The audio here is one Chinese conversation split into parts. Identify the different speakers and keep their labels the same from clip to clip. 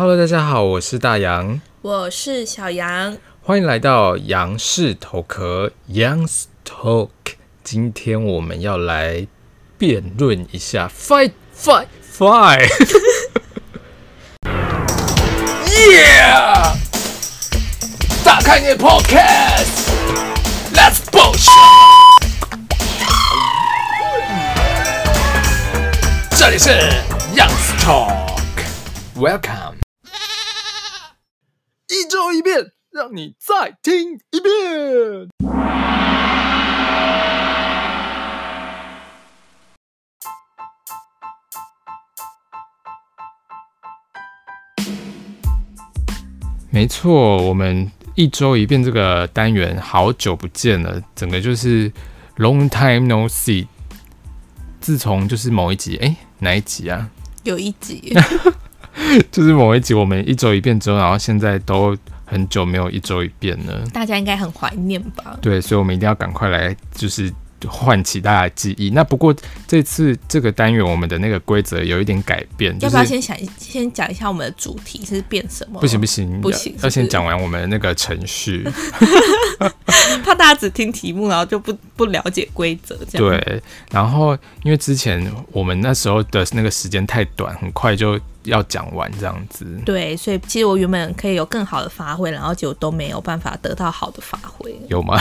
Speaker 1: Hello，大家好，我是大杨，
Speaker 2: 我是小杨，
Speaker 1: 欢迎来到杨氏头壳 Young's Talk。今天我们要来辩论一下，Fight Fight Fight！Yeah！打开你的 Podcast，Let's bullshit！这里是 Young's Talk，Welcome。一周一遍，让你再听一遍。没错，我们一周一遍这个单元好久不见了，整个就是 long time no see。自从就是某一集，哎，哪一集啊？
Speaker 2: 有一集，
Speaker 1: 就是某一集，我们一周一遍之后，然后现在都很久没有一周一遍了，
Speaker 2: 大家应该很怀念吧？
Speaker 1: 对，所以我们一定要赶快来，就是。唤起大家的记忆。那不过这次这个单元我们的那个规则有一点改变，
Speaker 2: 要不要先想先讲一下我们的主题是变什么？
Speaker 1: 不行不行
Speaker 2: 不行，
Speaker 1: 要先讲完我们的那个程序，
Speaker 2: 怕大家只听题目，然后就不不了解规则。这样
Speaker 1: 对。然后因为之前我们那时候的那个时间太短，很快就要讲完这样子。
Speaker 2: 对，所以其实我原本可以有更好的发挥，然后结果都没有办法得到好的发挥。
Speaker 1: 有吗？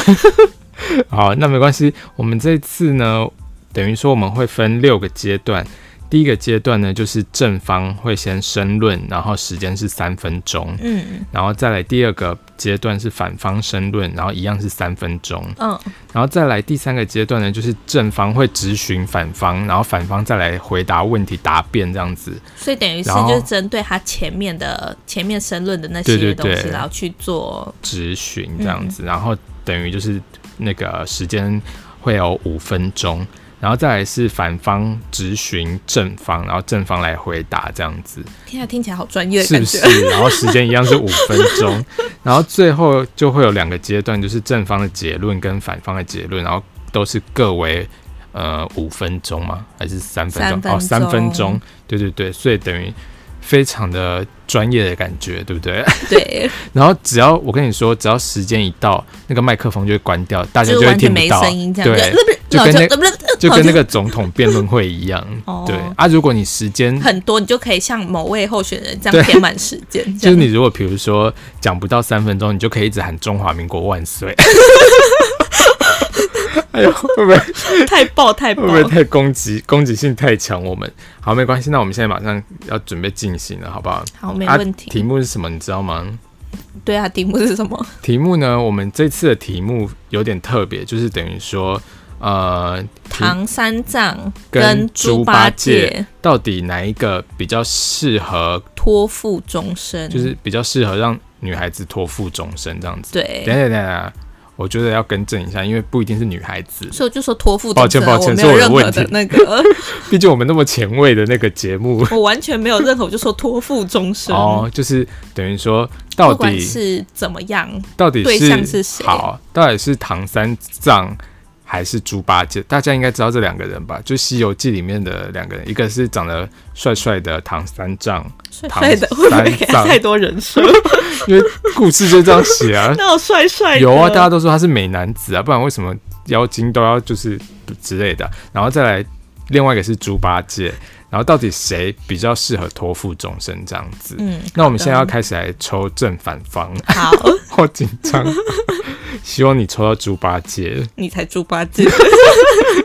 Speaker 1: 好，那没关系。我们这次呢，等于说我们会分六个阶段。第一个阶段呢，就是正方会先申论，然后时间是三分钟。嗯，然后再来第二个阶段是反方申论，然后一样是三分钟。嗯，然后再来第三个阶段呢，就是正方会质询反方，然后反方再来回答问题答辩这样子。
Speaker 2: 所以等于是就是针对他前面的前面申论的那些东西，对对对，然后去做质询这样子，嗯、然后等于就是。那个时间会有五分钟，然后再来是反方质询正方，然后正方来回答这样子。听起来听起来好专业。
Speaker 1: 是不是？然后时间一样是五分钟，然后最后就会有两个阶段，就是正方的结论跟反方的结论，然后都是各为呃五分钟吗？还是三分钟？哦，三分钟。对对对，所以等于。非常的专业的感觉，对不对？
Speaker 2: 对。
Speaker 1: 然后只要我跟你说，只要时间一到，那个麦克风就会关掉，大家就会听不到。对，就跟那就跟那个总统辩论会一样。对啊，如果你时间
Speaker 2: 很多，你就可以像某位候选人这样填满时间。
Speaker 1: 就是你如果比如说讲不到三分钟，你就可以一直喊中华民国万岁。哎呦，会不会
Speaker 2: 太爆太爆？
Speaker 1: 会不会太攻击？攻击性太强？我们好，没关系。那我们现在马上要准备进行了，好不好？
Speaker 2: 好，没问题。
Speaker 1: 啊，题目是什么？你知道吗？
Speaker 2: 对啊，题目是什么？
Speaker 1: 题目呢？我们这次的题目有点特别，就是等于说，呃，
Speaker 2: 唐三藏跟猪八戒
Speaker 1: 到底哪一个比较适合
Speaker 2: 托付终身？
Speaker 1: 就是比较适合让女孩子托付终身这样子。
Speaker 2: 对，
Speaker 1: 等等等等。我觉得要更正一下，因为不一定是女孩子，
Speaker 2: 所以就说托付。
Speaker 1: 抱歉抱歉，是我的问题。那个，毕竟我们那么前卫的那个节目，
Speaker 2: 我完全没有任何，我就说托付终身。
Speaker 1: 哦，就是等于说，到底
Speaker 2: 是怎么样？
Speaker 1: 到底是
Speaker 2: 对象是谁？
Speaker 1: 好，到底是唐三藏。还是猪八戒，大家应该知道这两个人吧？就《西游记》里面的两个人，一个是长得帅帅的唐三藏，
Speaker 2: 帅的太多人设，
Speaker 1: 因为故事就这样写啊。
Speaker 2: 那有帅帅
Speaker 1: 有啊，大家都说他是美男子啊，不然为什么妖精都要就是之类的？然后再来另外一个是猪八戒，然后到底谁比较适合托付终身这样子？嗯，那我们现在要开始来抽正反方，
Speaker 2: 好，
Speaker 1: 好紧张。希望你抽到猪八戒，
Speaker 2: 你才猪八戒，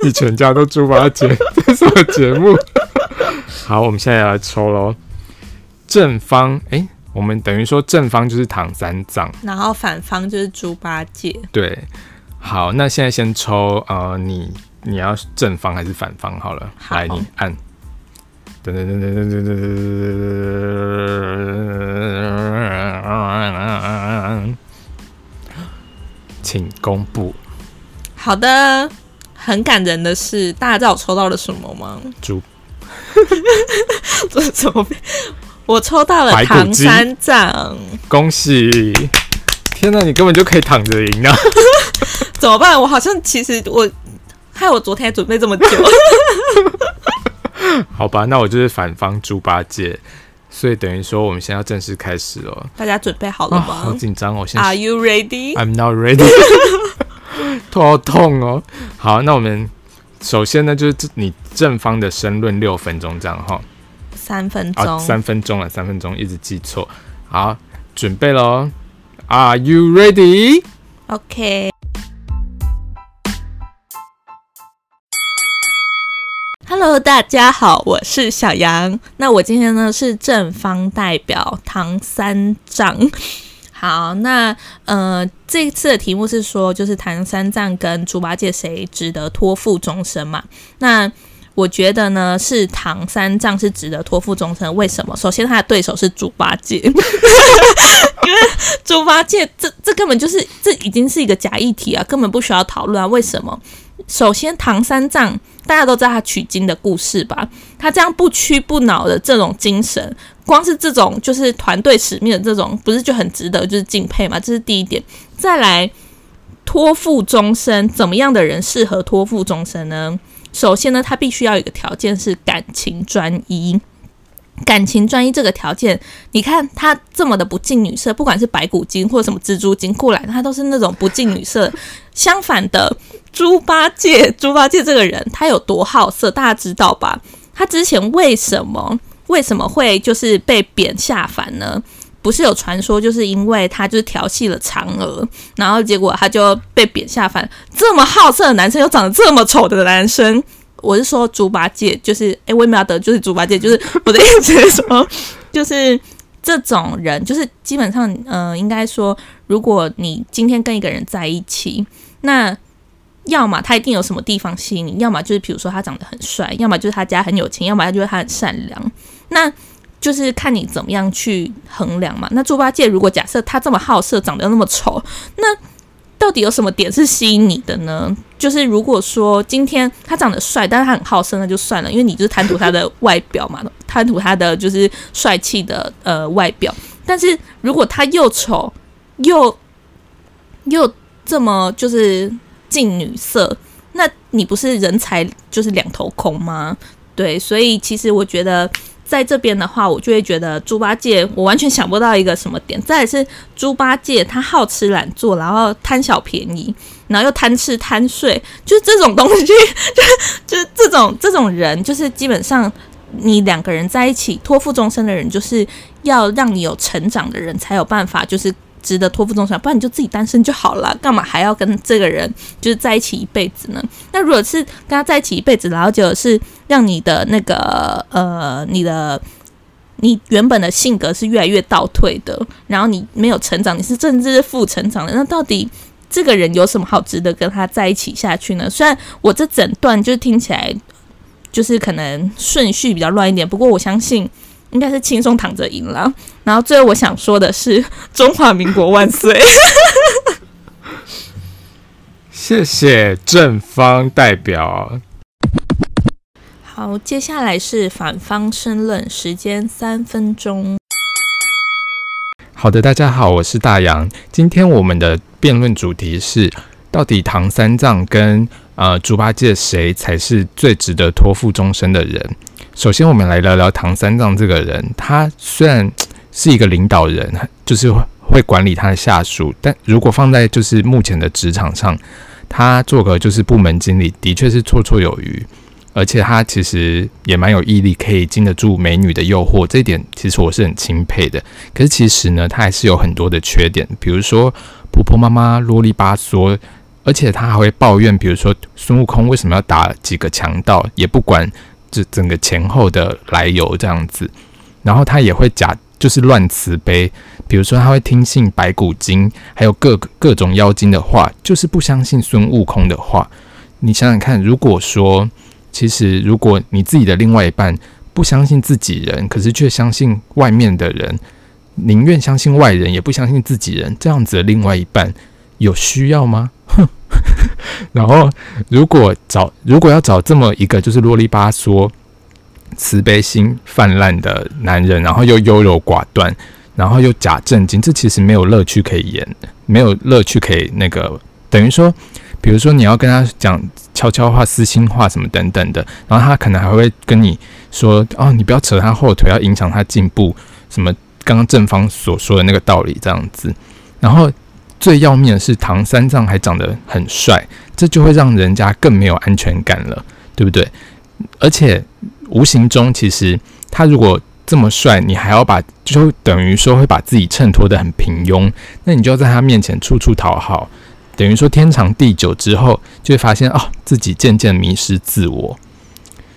Speaker 1: 你全家都猪八戒，这是什么节目？好，我们现在要来抽喽。正方，哎、欸，我们等于说正方就是唐三藏，
Speaker 2: 然后反方就是猪八戒。
Speaker 1: 对，好，那现在先抽呃，你你要正方还是反方？好了，来你按。等等等等等请公布。
Speaker 2: 好的，很感人的是，大家知道我抽到了什么吗？
Speaker 1: 猪。
Speaker 2: 这怎么？我抽到了唐三藏。
Speaker 1: 恭喜！天哪，你根本就可以躺着赢啊！
Speaker 2: 怎么办？我好像其实我害我昨天还准备这么久。
Speaker 1: 好吧，那我就是反方猪八戒。所以等于说我们现在要正式开始了。
Speaker 2: 大家准备好了吗？
Speaker 1: 好紧张哦！现
Speaker 2: 在 Are you ready?
Speaker 1: I'm not ready。头好痛哦。好，那我们首先呢，就是你正方的申论六分钟这样哈。
Speaker 2: 三分钟、
Speaker 1: 啊，三分钟了，三分钟一直记错。好，准备喽。Are you ready?
Speaker 2: OK。Hello，大家好，我是小杨。那我今天呢是正方代表唐三藏。好，那呃这一次的题目是说，就是唐三藏跟猪八戒谁值得托付终身嘛？那我觉得呢是唐三藏是值得托付终身。为什么？首先他的对手是猪八戒，因为猪八戒这这根本就是这已经是一个假议题啊，根本不需要讨论啊。为什么？首先唐三藏。大家都知道他取经的故事吧？他这样不屈不挠的这种精神，光是这种就是团队使命的这种，不是就很值得就是敬佩吗？这是第一点。再来，托付终身，怎么样的人适合托付终身呢？首先呢，他必须要有一个条件是感情专一。感情专一这个条件，你看他这么的不近女色，不管是白骨精或者什么蜘蛛精过来，他都是那种不近女色。相反的，猪八戒，猪八戒这个人他有多好色，大家知道吧？他之前为什么为什么会就是被贬下凡呢？不是有传说，就是因为他就是调戏了嫦娥，然后结果他就被贬下凡。这么好色的男生，又长得这么丑的男生。我是说猪八戒，就是哎，我也没有得，就是猪八戒，就是我的意思是说，就是这种人，就是基本上，嗯、呃，应该说，如果你今天跟一个人在一起，那要么他一定有什么地方吸引你，要么就是比如说他长得很帅，要么就是他家很有钱，要么他就是他很善良，那就是看你怎么样去衡量嘛。那猪八戒如果假设他这么好色，长得又那么丑，那到底有什么点是吸引你的呢？就是如果说今天他长得帅，但是他很好色，那就算了，因为你就是贪图他的外表嘛，贪图他的就是帅气的呃外表。但是如果他又丑又又这么就是近女色，那你不是人财就是两头空吗？对，所以其实我觉得。在这边的话，我就会觉得猪八戒，我完全想不到一个什么点。再来是猪八戒，他好吃懒做，然后贪小便宜，然后又贪吃贪睡，就是这种东西，就就这种这种人，就是基本上你两个人在一起托付终身的人，就是要让你有成长的人，才有办法就是。值得托付终身，不然你就自己单身就好了，干嘛还要跟这个人就是在一起一辈子呢？那如果是跟他在一起一辈子，然后就是让你的那个呃，你的你原本的性格是越来越倒退的，然后你没有成长，你是甚至是负成长的，那到底这个人有什么好值得跟他在一起下去呢？虽然我这整段就是听起来就是可能顺序比较乱一点，不过我相信。应该是轻松躺着赢了。然后最后我想说的是，中华民国万岁！
Speaker 1: 谢谢正方代表。
Speaker 2: 好，接下来是反方申论，时间三分钟。
Speaker 1: 好的，大家好，我是大洋。今天我们的辩论主题是：到底唐三藏跟呃猪八戒谁才是最值得托付终身的人？首先，我们来聊聊唐三藏这个人。他虽然是一个领导人，就是会管理他的下属，但如果放在就是目前的职场上，他做个就是部门经理，的确是绰绰有余。而且他其实也蛮有毅力，可以经得住美女的诱惑，这一点其实我是很钦佩的。可是其实呢，他还是有很多的缺点，比如说婆婆妈妈啰里吧嗦，而且他还会抱怨，比如说孙悟空为什么要打几个强盗，也不管。这整个前后的来由这样子，然后他也会假就是乱慈悲，比如说他会听信白骨精，还有各各种妖精的话，就是不相信孙悟空的话。你想想看，如果说其实如果你自己的另外一半不相信自己人，可是却相信外面的人，宁愿相信外人也不相信自己人，这样子的另外一半有需要吗？哼。然后，如果找如果要找这么一个就是啰里吧嗦、慈悲心泛滥的男人，然后又优柔寡断，然后又假正经，这其实没有乐趣可以演，没有乐趣可以那个，等于说，比如说你要跟他讲悄悄话、私心话什么等等的，然后他可能还会跟你说哦，你不要扯他后腿，要影响他进步。什么刚刚正方所说的那个道理这样子。然后最要命的是唐三藏还长得很帅，这就会让人家更没有安全感了，对不对？而且无形中，其实他如果这么帅，你还要把，就等于说会把自己衬托得很平庸，那你就要在他面前处处讨好，等于说天长地久之后，就会发现哦，自己渐渐迷失自我。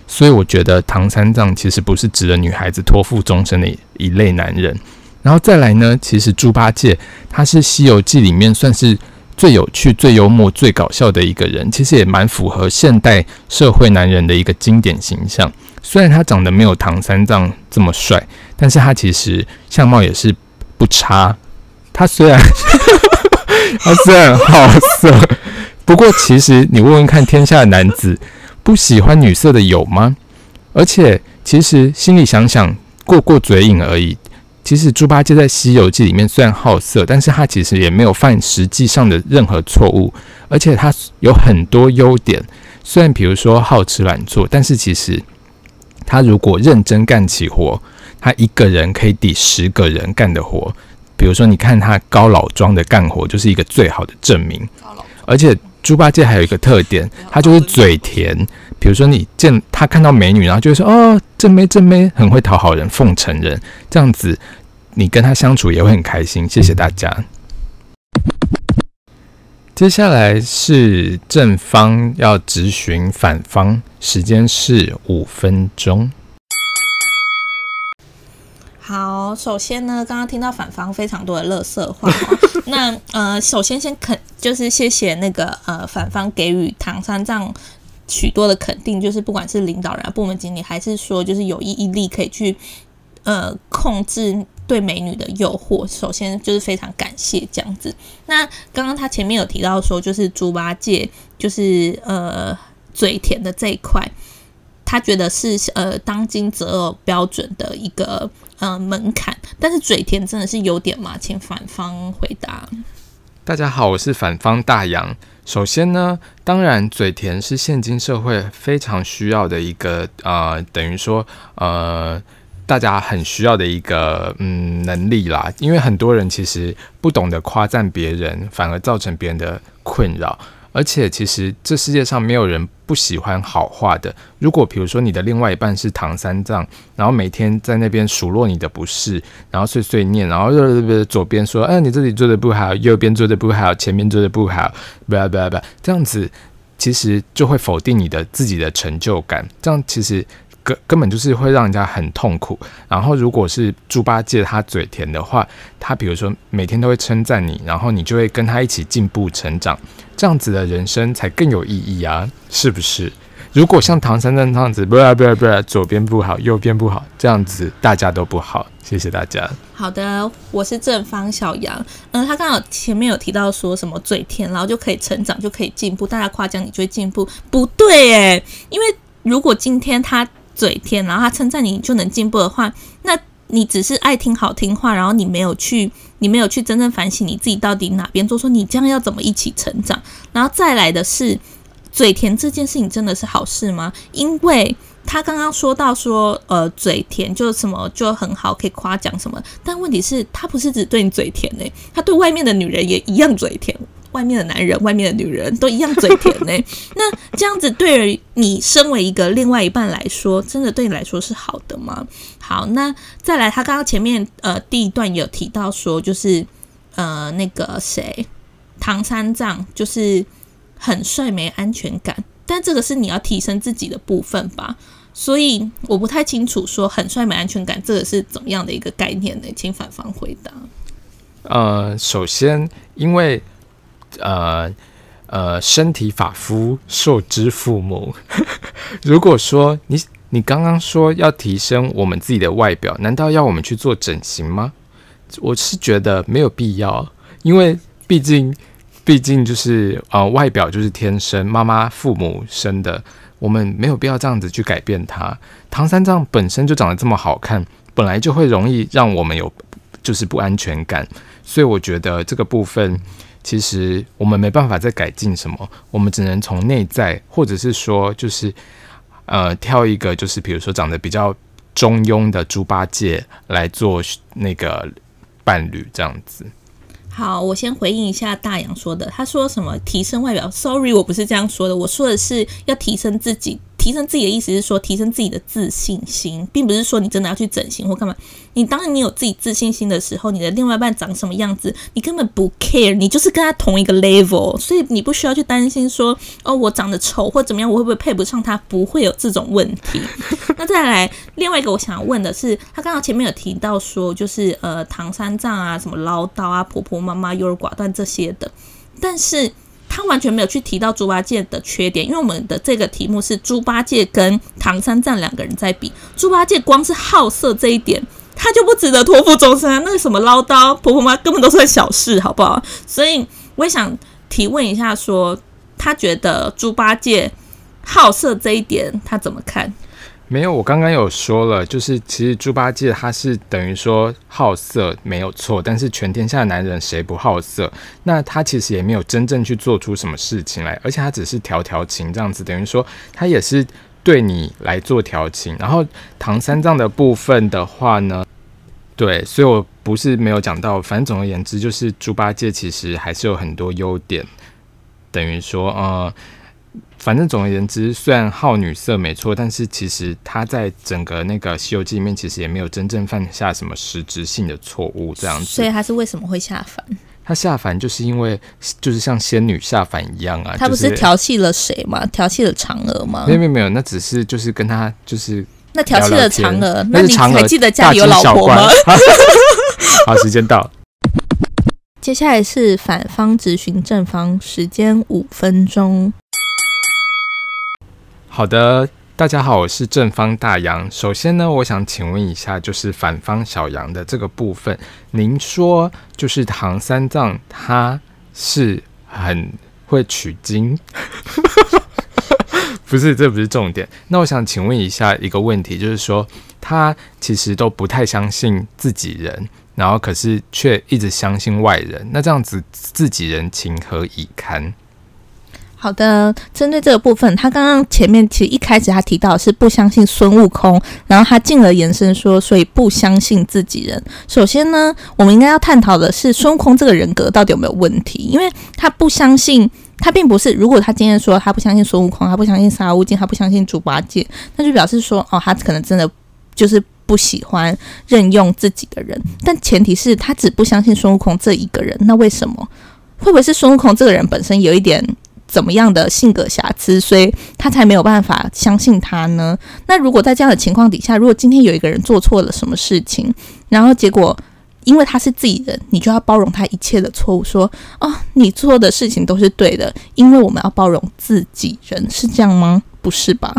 Speaker 1: 所以我觉得唐三藏其实不是值得女孩子托付终身的一类男人。然后再来呢，其实猪八戒他是《西游记》里面算是最有趣、最幽默、最搞笑的一个人，其实也蛮符合现代社会男人的一个经典形象。虽然他长得没有唐三藏这么帅，但是他其实相貌也是不差。他虽然 他虽然好色，不过其实你问问看，天下的男子不喜欢女色的有吗？而且其实心里想想，过过嘴瘾而已。其实猪八戒在《西游记》里面虽然好色，但是他其实也没有犯实际上的任何错误，而且他有很多优点。虽然比如说好吃懒做，但是其实。他如果认真干起活，他一个人可以抵十个人干的活。比如说，你看他高老庄的干活，就是一个最好的证明。而且猪八戒还有一个特点，他就是嘴甜。比如说，你见他看到美女，然后就会说：“哦，正妹正妹，很会讨好人，奉承人。”这样子，你跟他相处也会很开心。谢谢大家。接下来是正方要质询反方，时间是五分钟。
Speaker 2: 好，首先呢，刚刚听到反方非常多的乐色话，那呃，首先先肯就是谢谢那个呃反方给予唐三藏许多的肯定，就是不管是领导人、啊、部门经理，还是说就是有意义力可以去呃控制。对美女的诱惑，首先就是非常感谢这样子。那刚刚他前面有提到说，就是猪八戒就是呃嘴甜的这一块，他觉得是呃当今择偶标准的一个呃门槛。但是嘴甜真的是优点吗？请反方回答。
Speaker 1: 大家好，我是反方大洋。首先呢，当然嘴甜是现今社会非常需要的一个呃，等于说呃。大家很需要的一个嗯能力啦，因为很多人其实不懂得夸赞别人，反而造成别人的困扰。而且其实这世界上没有人不喜欢好话的。如果比如说你的另外一半是唐三藏，然后每天在那边数落你的不是，然后碎碎念，然后左边说，哎，你这里做的不好，右边做的不好，前面做的不好，不要不要不要，这样子其实就会否定你的自己的成就感。这样其实。根根本就是会让人家很痛苦。然后，如果是猪八戒他嘴甜的话，他比如说每天都会称赞你，然后你就会跟他一起进步成长，这样子的人生才更有意义啊，是不是？如果像唐三藏这样子，不要不要不要，左边不好，右边不好，这样子大家都不好。谢谢大家。
Speaker 2: 好的，我是正方小杨。嗯、他刚好前面有提到说什么嘴甜，然后就可以成长，就可以进步，大家夸奖你就会进步，不对诶，因为如果今天他。嘴甜，然后他称赞你，就能进步的话，那你只是爱听好听话，然后你没有去，你没有去真正反省你自己到底哪边做错，你这样要怎么一起成长？然后再来的是，嘴甜这件事情真的是好事吗？因为他刚刚说到说，呃，嘴甜就什么就很好，可以夸奖什么，但问题是，他不是只对你嘴甜呢，他对外面的女人也一样嘴甜。外面的男人，外面的女人都一样嘴甜呢。那这样子对于你身为一个另外一半来说，真的对你来说是好的吗？好，那再来，他刚刚前面呃第一段有提到说，就是呃那个谁，唐三藏就是很帅没安全感，但这个是你要提升自己的部分吧？所以我不太清楚说很帅没安全感这个是怎么样的一个概念呢？请反方回答。
Speaker 1: 呃，首先因为。呃呃，身体发肤受之父母。如果说你你刚刚说要提升我们自己的外表，难道要我们去做整形吗？我是觉得没有必要，因为毕竟毕竟就是呃外表就是天生妈妈父母生的，我们没有必要这样子去改变它。唐三藏本身就长得这么好看，本来就会容易让我们有就是不安全感，所以我觉得这个部分。其实我们没办法再改进什么，我们只能从内在，或者是说，就是呃挑一个就是比如说长得比较中庸的猪八戒来做那个伴侣这样子。
Speaker 2: 好，我先回应一下大杨说的，他说什么提升外表？Sorry，我不是这样说的，我说的是要提升自己。提升自己的意思是说，提升自己的自信心，并不是说你真的要去整形或干嘛。你当你有自己自信心的时候，你的另外一半长什么样子，你根本不 care，你就是跟他同一个 level，所以你不需要去担心说，哦，我长得丑或怎么样，我会不会配不上他？不会有这种问题。那再来，另外一个我想要问的是，他刚刚前面有提到说，就是呃，唐三藏啊，什么唠叨啊，婆婆妈妈优柔寡断这些的，但是。他完全没有去提到猪八戒的缺点，因为我们的这个题目是猪八戒跟唐三藏两个人在比。猪八戒光是好色这一点，他就不值得托付终身啊！那个什么唠叨婆婆妈根本都是小事，好不好？所以我也想提问一下，说他觉得猪八戒好色这一点，他怎么看？
Speaker 1: 没有，我刚刚有说了，就是其实猪八戒他是等于说好色没有错，但是全天下的男人谁不好色？那他其实也没有真正去做出什么事情来，而且他只是调调情这样子，等于说他也是对你来做调情。然后唐三藏的部分的话呢，对，所以我不是没有讲到，反正总而言之，就是猪八戒其实还是有很多优点，等于说呃。反正总而言之，虽然好女色没错，但是其实她在整个那个《西游记》里面，其实也没有真正犯下什么实质性的错误，这样子。
Speaker 2: 所以她是为什么会下凡？
Speaker 1: 她下凡就是因为就是像仙女下凡一样啊。
Speaker 2: 她不是调戏了谁吗？调戏了嫦娥吗？
Speaker 1: 没有没有没有，那只是就是跟她就是
Speaker 2: 那调戏了嫦娥，
Speaker 1: 那
Speaker 2: 你还记得家里有老婆吗？
Speaker 1: 好，时间到。
Speaker 2: 接下来是反方质询正方，时间五分钟。
Speaker 1: 好的，大家好，我是正方大杨。首先呢，我想请问一下，就是反方小杨的这个部分，您说就是唐三藏他是很会取经，不是，这不是重点。那我想请问一下一个问题，就是说他其实都不太相信自己人，然后可是却一直相信外人，那这样子自己人情何以堪？
Speaker 2: 好的，针对这个部分，他刚刚前面其实一开始他提到是不相信孙悟空，然后他进而延伸说，所以不相信自己人。首先呢，我们应该要探讨的是孙悟空这个人格到底有没有问题，因为他不相信，他并不是，如果他今天说他不相信孙悟空，他不相信沙悟净，他不相信猪八戒，那就表示说，哦，他可能真的就是不喜欢任用自己的人，但前提是他只不相信孙悟空这一个人，那为什么？会不会是孙悟空这个人本身有一点？怎么样的性格瑕疵，所以他才没有办法相信他呢？那如果在这样的情况底下，如果今天有一个人做错了什么事情，然后结果因为他是自己人，你就要包容他一切的错误，说哦，你做的事情都是对的，因为我们要包容自己人，是这样吗？不是吧？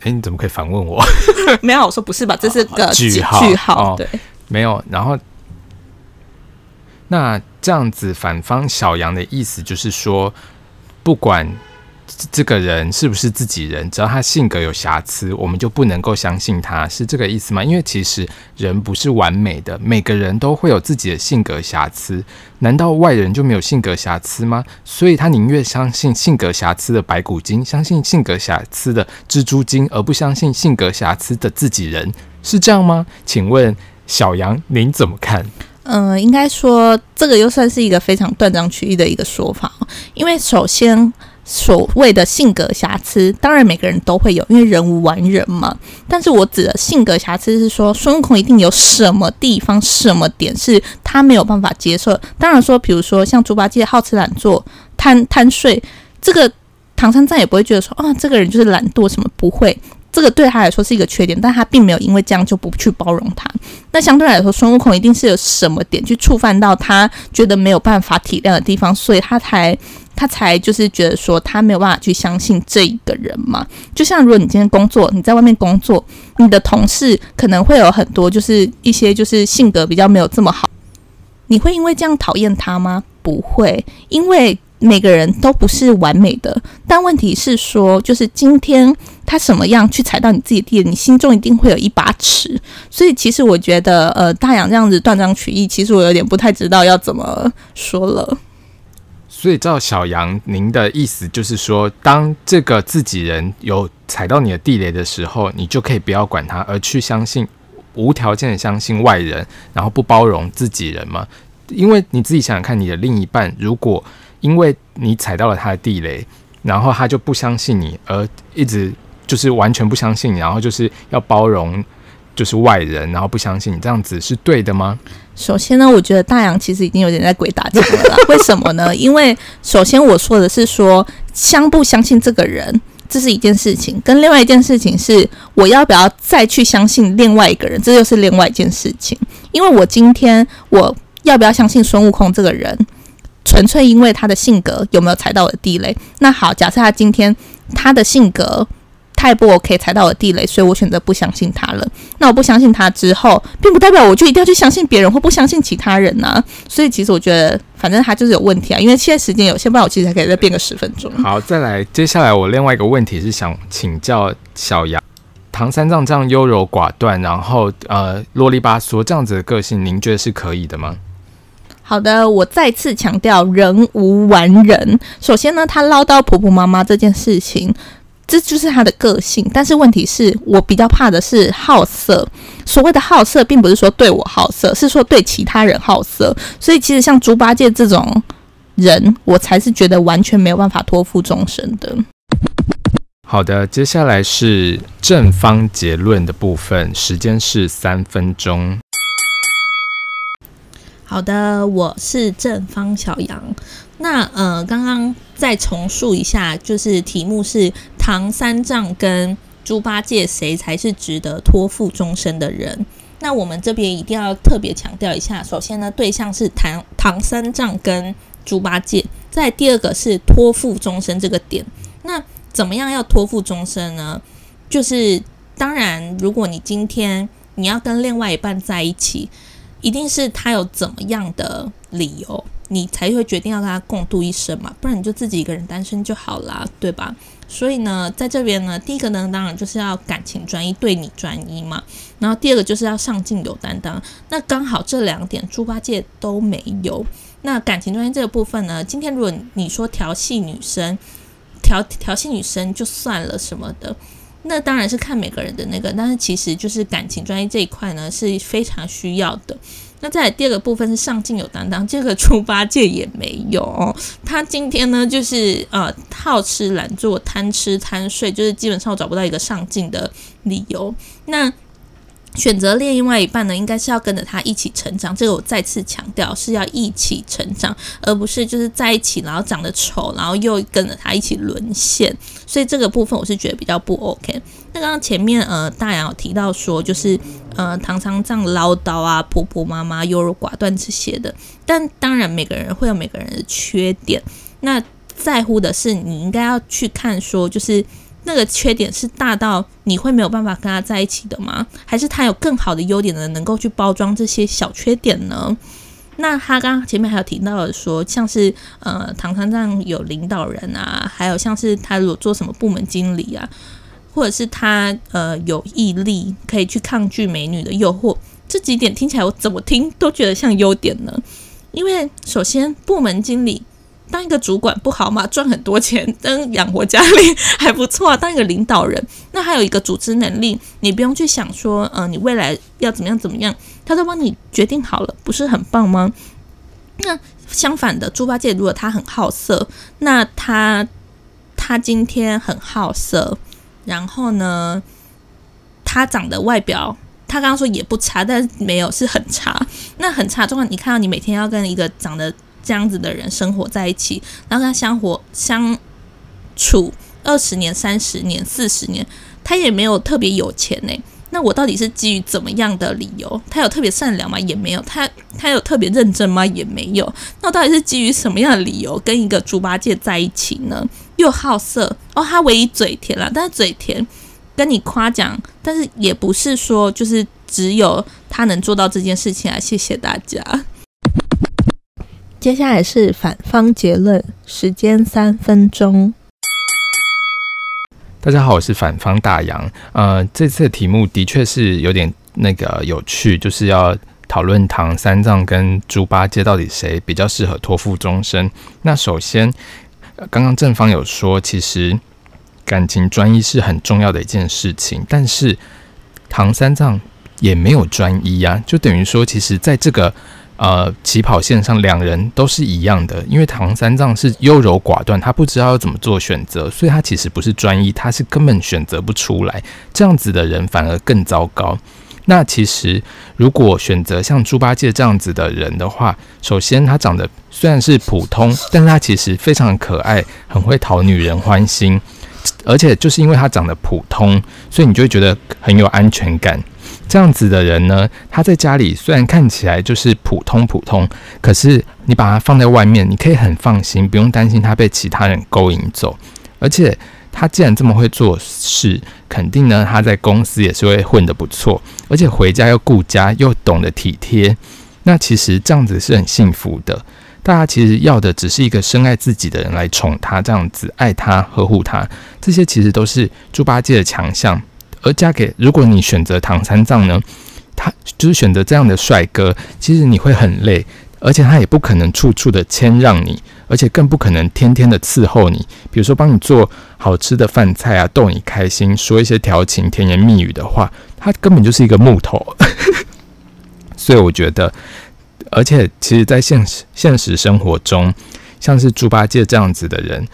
Speaker 1: 哎，你怎么可以反问我？
Speaker 2: 没有，我说不是吧？这是个句号，句号，对，
Speaker 1: 没有，然后。那这样子，反方小杨的意思就是说，不管这个人是不是自己人，只要他性格有瑕疵，我们就不能够相信他，是这个意思吗？因为其实人不是完美的，每个人都会有自己的性格瑕疵。难道外人就没有性格瑕疵吗？所以他宁愿相信性格瑕疵的白骨精，相信性格瑕疵的蜘蛛精，而不相信性格瑕疵的自己人，是这样吗？请问小杨，您怎么看？
Speaker 2: 嗯、应该说这个又算是一个非常断章取义的一个说法，因为首先所谓的性格瑕疵，当然每个人都会有，因为人无完人嘛。但是我指的性格瑕疵是说，孙悟空一定有什么地方、什么点是他没有办法接受。当然说，比如说像猪八戒好吃懒做、贪贪睡，这个唐三藏也不会觉得说啊、这个人就是懒惰什么不会。这个对他来说是一个缺点，但他并没有因为这样就不去包容他。那相对来说，孙悟空一定是有什么点去触犯到他觉得没有办法体谅的地方，所以他才他才就是觉得说他没有办法去相信这一个人嘛。就像如果你今天工作，你在外面工作，你的同事可能会有很多就是一些就是性格比较没有这么好，你会因为这样讨厌他吗？不会，因为。每个人都不是完美的，但问题是说，就是今天他什么样去踩到你自己的地，你心中一定会有一把尺。所以，其实我觉得，呃，大杨这样子断章取义，其实我有点不太知道要怎么说了。
Speaker 1: 所以照小杨您的意思就是说，当这个自己人有踩到你的地雷的时候，你就可以不要管他，而去相信无条件的相信外人，然后不包容自己人吗？因为你自己想想看，你的另一半如果因为你踩到了他的地雷，然后他就不相信你，而一直就是完全不相信你，然后就是要包容就是外人，然后不相信你，这样子是对的吗？
Speaker 2: 首先呢，我觉得大洋其实已经有点在鬼打墙了啦。为什么呢？因为首先我说的是说相不相信这个人，这是一件事情，跟另外一件事情是我要不要再去相信另外一个人，这就是另外一件事情。因为我今天我。要不要相信孙悟空这个人？纯粹因为他的性格有没有踩到我的地雷？那好，假设他今天他的性格太不 OK，踩到我的地雷，所以我选择不相信他了。那我不相信他之后，并不代表我就一定要去相信别人或不相信其他人啊。所以其实我觉得，反正他就是有问题啊。因为现在时间有限，不然我其实还可以再变个十分钟。
Speaker 1: 好，再来，接下来我另外一个问题是想请教小杨。唐三藏这样优柔寡断，然后呃啰里吧嗦这样子的个性，您觉得是可以的吗？
Speaker 2: 好的，我再次强调，人无完人。首先呢，他唠叨婆婆妈妈这件事情，这就是他的个性。但是问题是我比较怕的是好色。所谓的好色，并不是说对我好色，是说对其他人好色。所以其实像猪八戒这种人，我才是觉得完全没有办法托付终身的。
Speaker 1: 好的，接下来是正方结论的部分，时间是三分钟。
Speaker 2: 好的，我是正方小杨。那呃，刚刚再重述一下，就是题目是唐三藏跟猪八戒谁才是值得托付终身的人？那我们这边一定要特别强调一下，首先呢，对象是唐唐三藏跟猪八戒，再第二个是托付终身这个点。那怎么样要托付终身呢？就是当然，如果你今天你要跟另外一半在一起。一定是他有怎么样的理由，你才会决定要跟他共度一生嘛？不然你就自己一个人单身就好啦，对吧？所以呢，在这边呢，第一个呢，当然就是要感情专一，对你专一嘛。然后第二个就是要上进有担当。那刚好这两点猪八戒都没有。那感情专一这个部分呢，今天如果你说调戏女生，调调戏女生就算了什么的。那当然是看每个人的那个，但是其实就是感情专一这一块呢是非常需要的。那在第二个部分是上进有担当，这个猪八戒也没有哦。他今天呢就是呃好吃懒做、贪吃贪睡，就是基本上找不到一个上进的理由。那选择另外一半呢，应该是要跟着他一起成长。这个我再次强调，是要一起成长，而不是就是在一起，然后长得丑，然后又跟着他一起沦陷。所以这个部分我是觉得比较不 OK。那刚刚前面呃大杨有提到说，就是呃唐三藏唠叨啊，婆婆妈妈优柔寡断这些的。但当然每个人会有每个人的缺点，那在乎的是你应该要去看说就是。那个缺点是大到你会没有办法跟他在一起的吗？还是他有更好的优点呢，能够去包装这些小缺点呢？那他刚前面还有提到说，像是呃唐三藏有领导人啊，还有像是他如果做什么部门经理啊，或者是他呃有毅力可以去抗拒美女的诱惑，这几点听起来我怎么听都觉得像优点呢？因为首先部门经理。当一个主管不好嘛，赚很多钱，能养活家里还不错啊。当一个领导人，那还有一个组织能力，你不用去想说，嗯、你未来要怎么样怎么样，他都帮你决定好了，不是很棒吗？那相反的，猪八戒如果他很好色，那他他今天很好色，然后呢，他长得外表，他刚刚说也不差，但是没有是很差，那很差的话，你看到你每天要跟一个长得。这样子的人生活在一起，然后跟他相活相处二十年、三十年、四十年，他也没有特别有钱呢。那我到底是基于怎么样的理由？他有特别善良吗？也没有。他他有特别认真吗？也没有。那我到底是基于什么样的理由跟一个猪八戒在一起呢？又好色哦，他唯一嘴甜啦，但是嘴甜跟你夸奖，但是也不是说就是只有他能做到这件事情啊。谢谢大家。接下来是反方结论，时间三分钟。
Speaker 1: 大家好，我是反方大杨。呃，这次的题目的确是有点那个有趣，就是要讨论唐三藏跟猪八戒到底谁比较适合托付终身。那首先，刚刚正方有说，其实感情专一是很重要的一件事情，但是唐三藏也没有专一呀，就等于说，其实在这个呃起跑线上，两人都是一样的。因为唐三藏是优柔寡断，他不知道要怎么做选择，所以他其实不是专一，他是根本选择不出来。这样子的人反而更糟糕。那其实，如果选择像猪八戒这样子的人的话，首先他长得虽然是普通，但是他其实非常可爱，很会讨女人欢心，而且就是因为他长得普通，所以你就会觉得很有安全感。这样子的人呢，他在家里虽然看起来就是普通普通，可是你把他放在外面，你可以很放心，不用担心他被其他人勾引走，而且。他既然这么会做事，肯定呢，他在公司也是会混得不错，而且回家又顾家又懂得体贴，那其实这样子是很幸福的。大家其实要的只是一个深爱自己的人来宠他，这样子爱他呵护他，这些其实都是猪八戒的强项。而嫁给如果你选择唐三藏呢，他就是选择这样的帅哥，其实你会很累，而且他也不可能处处的谦让你。而且更不可能天天的伺候你，比如说帮你做好吃的饭菜啊，逗你开心，说一些调情甜言蜜语的话，他根本就是一个木头。所以我觉得，而且其实，在现实现实生活中，像是猪八戒这样子的人，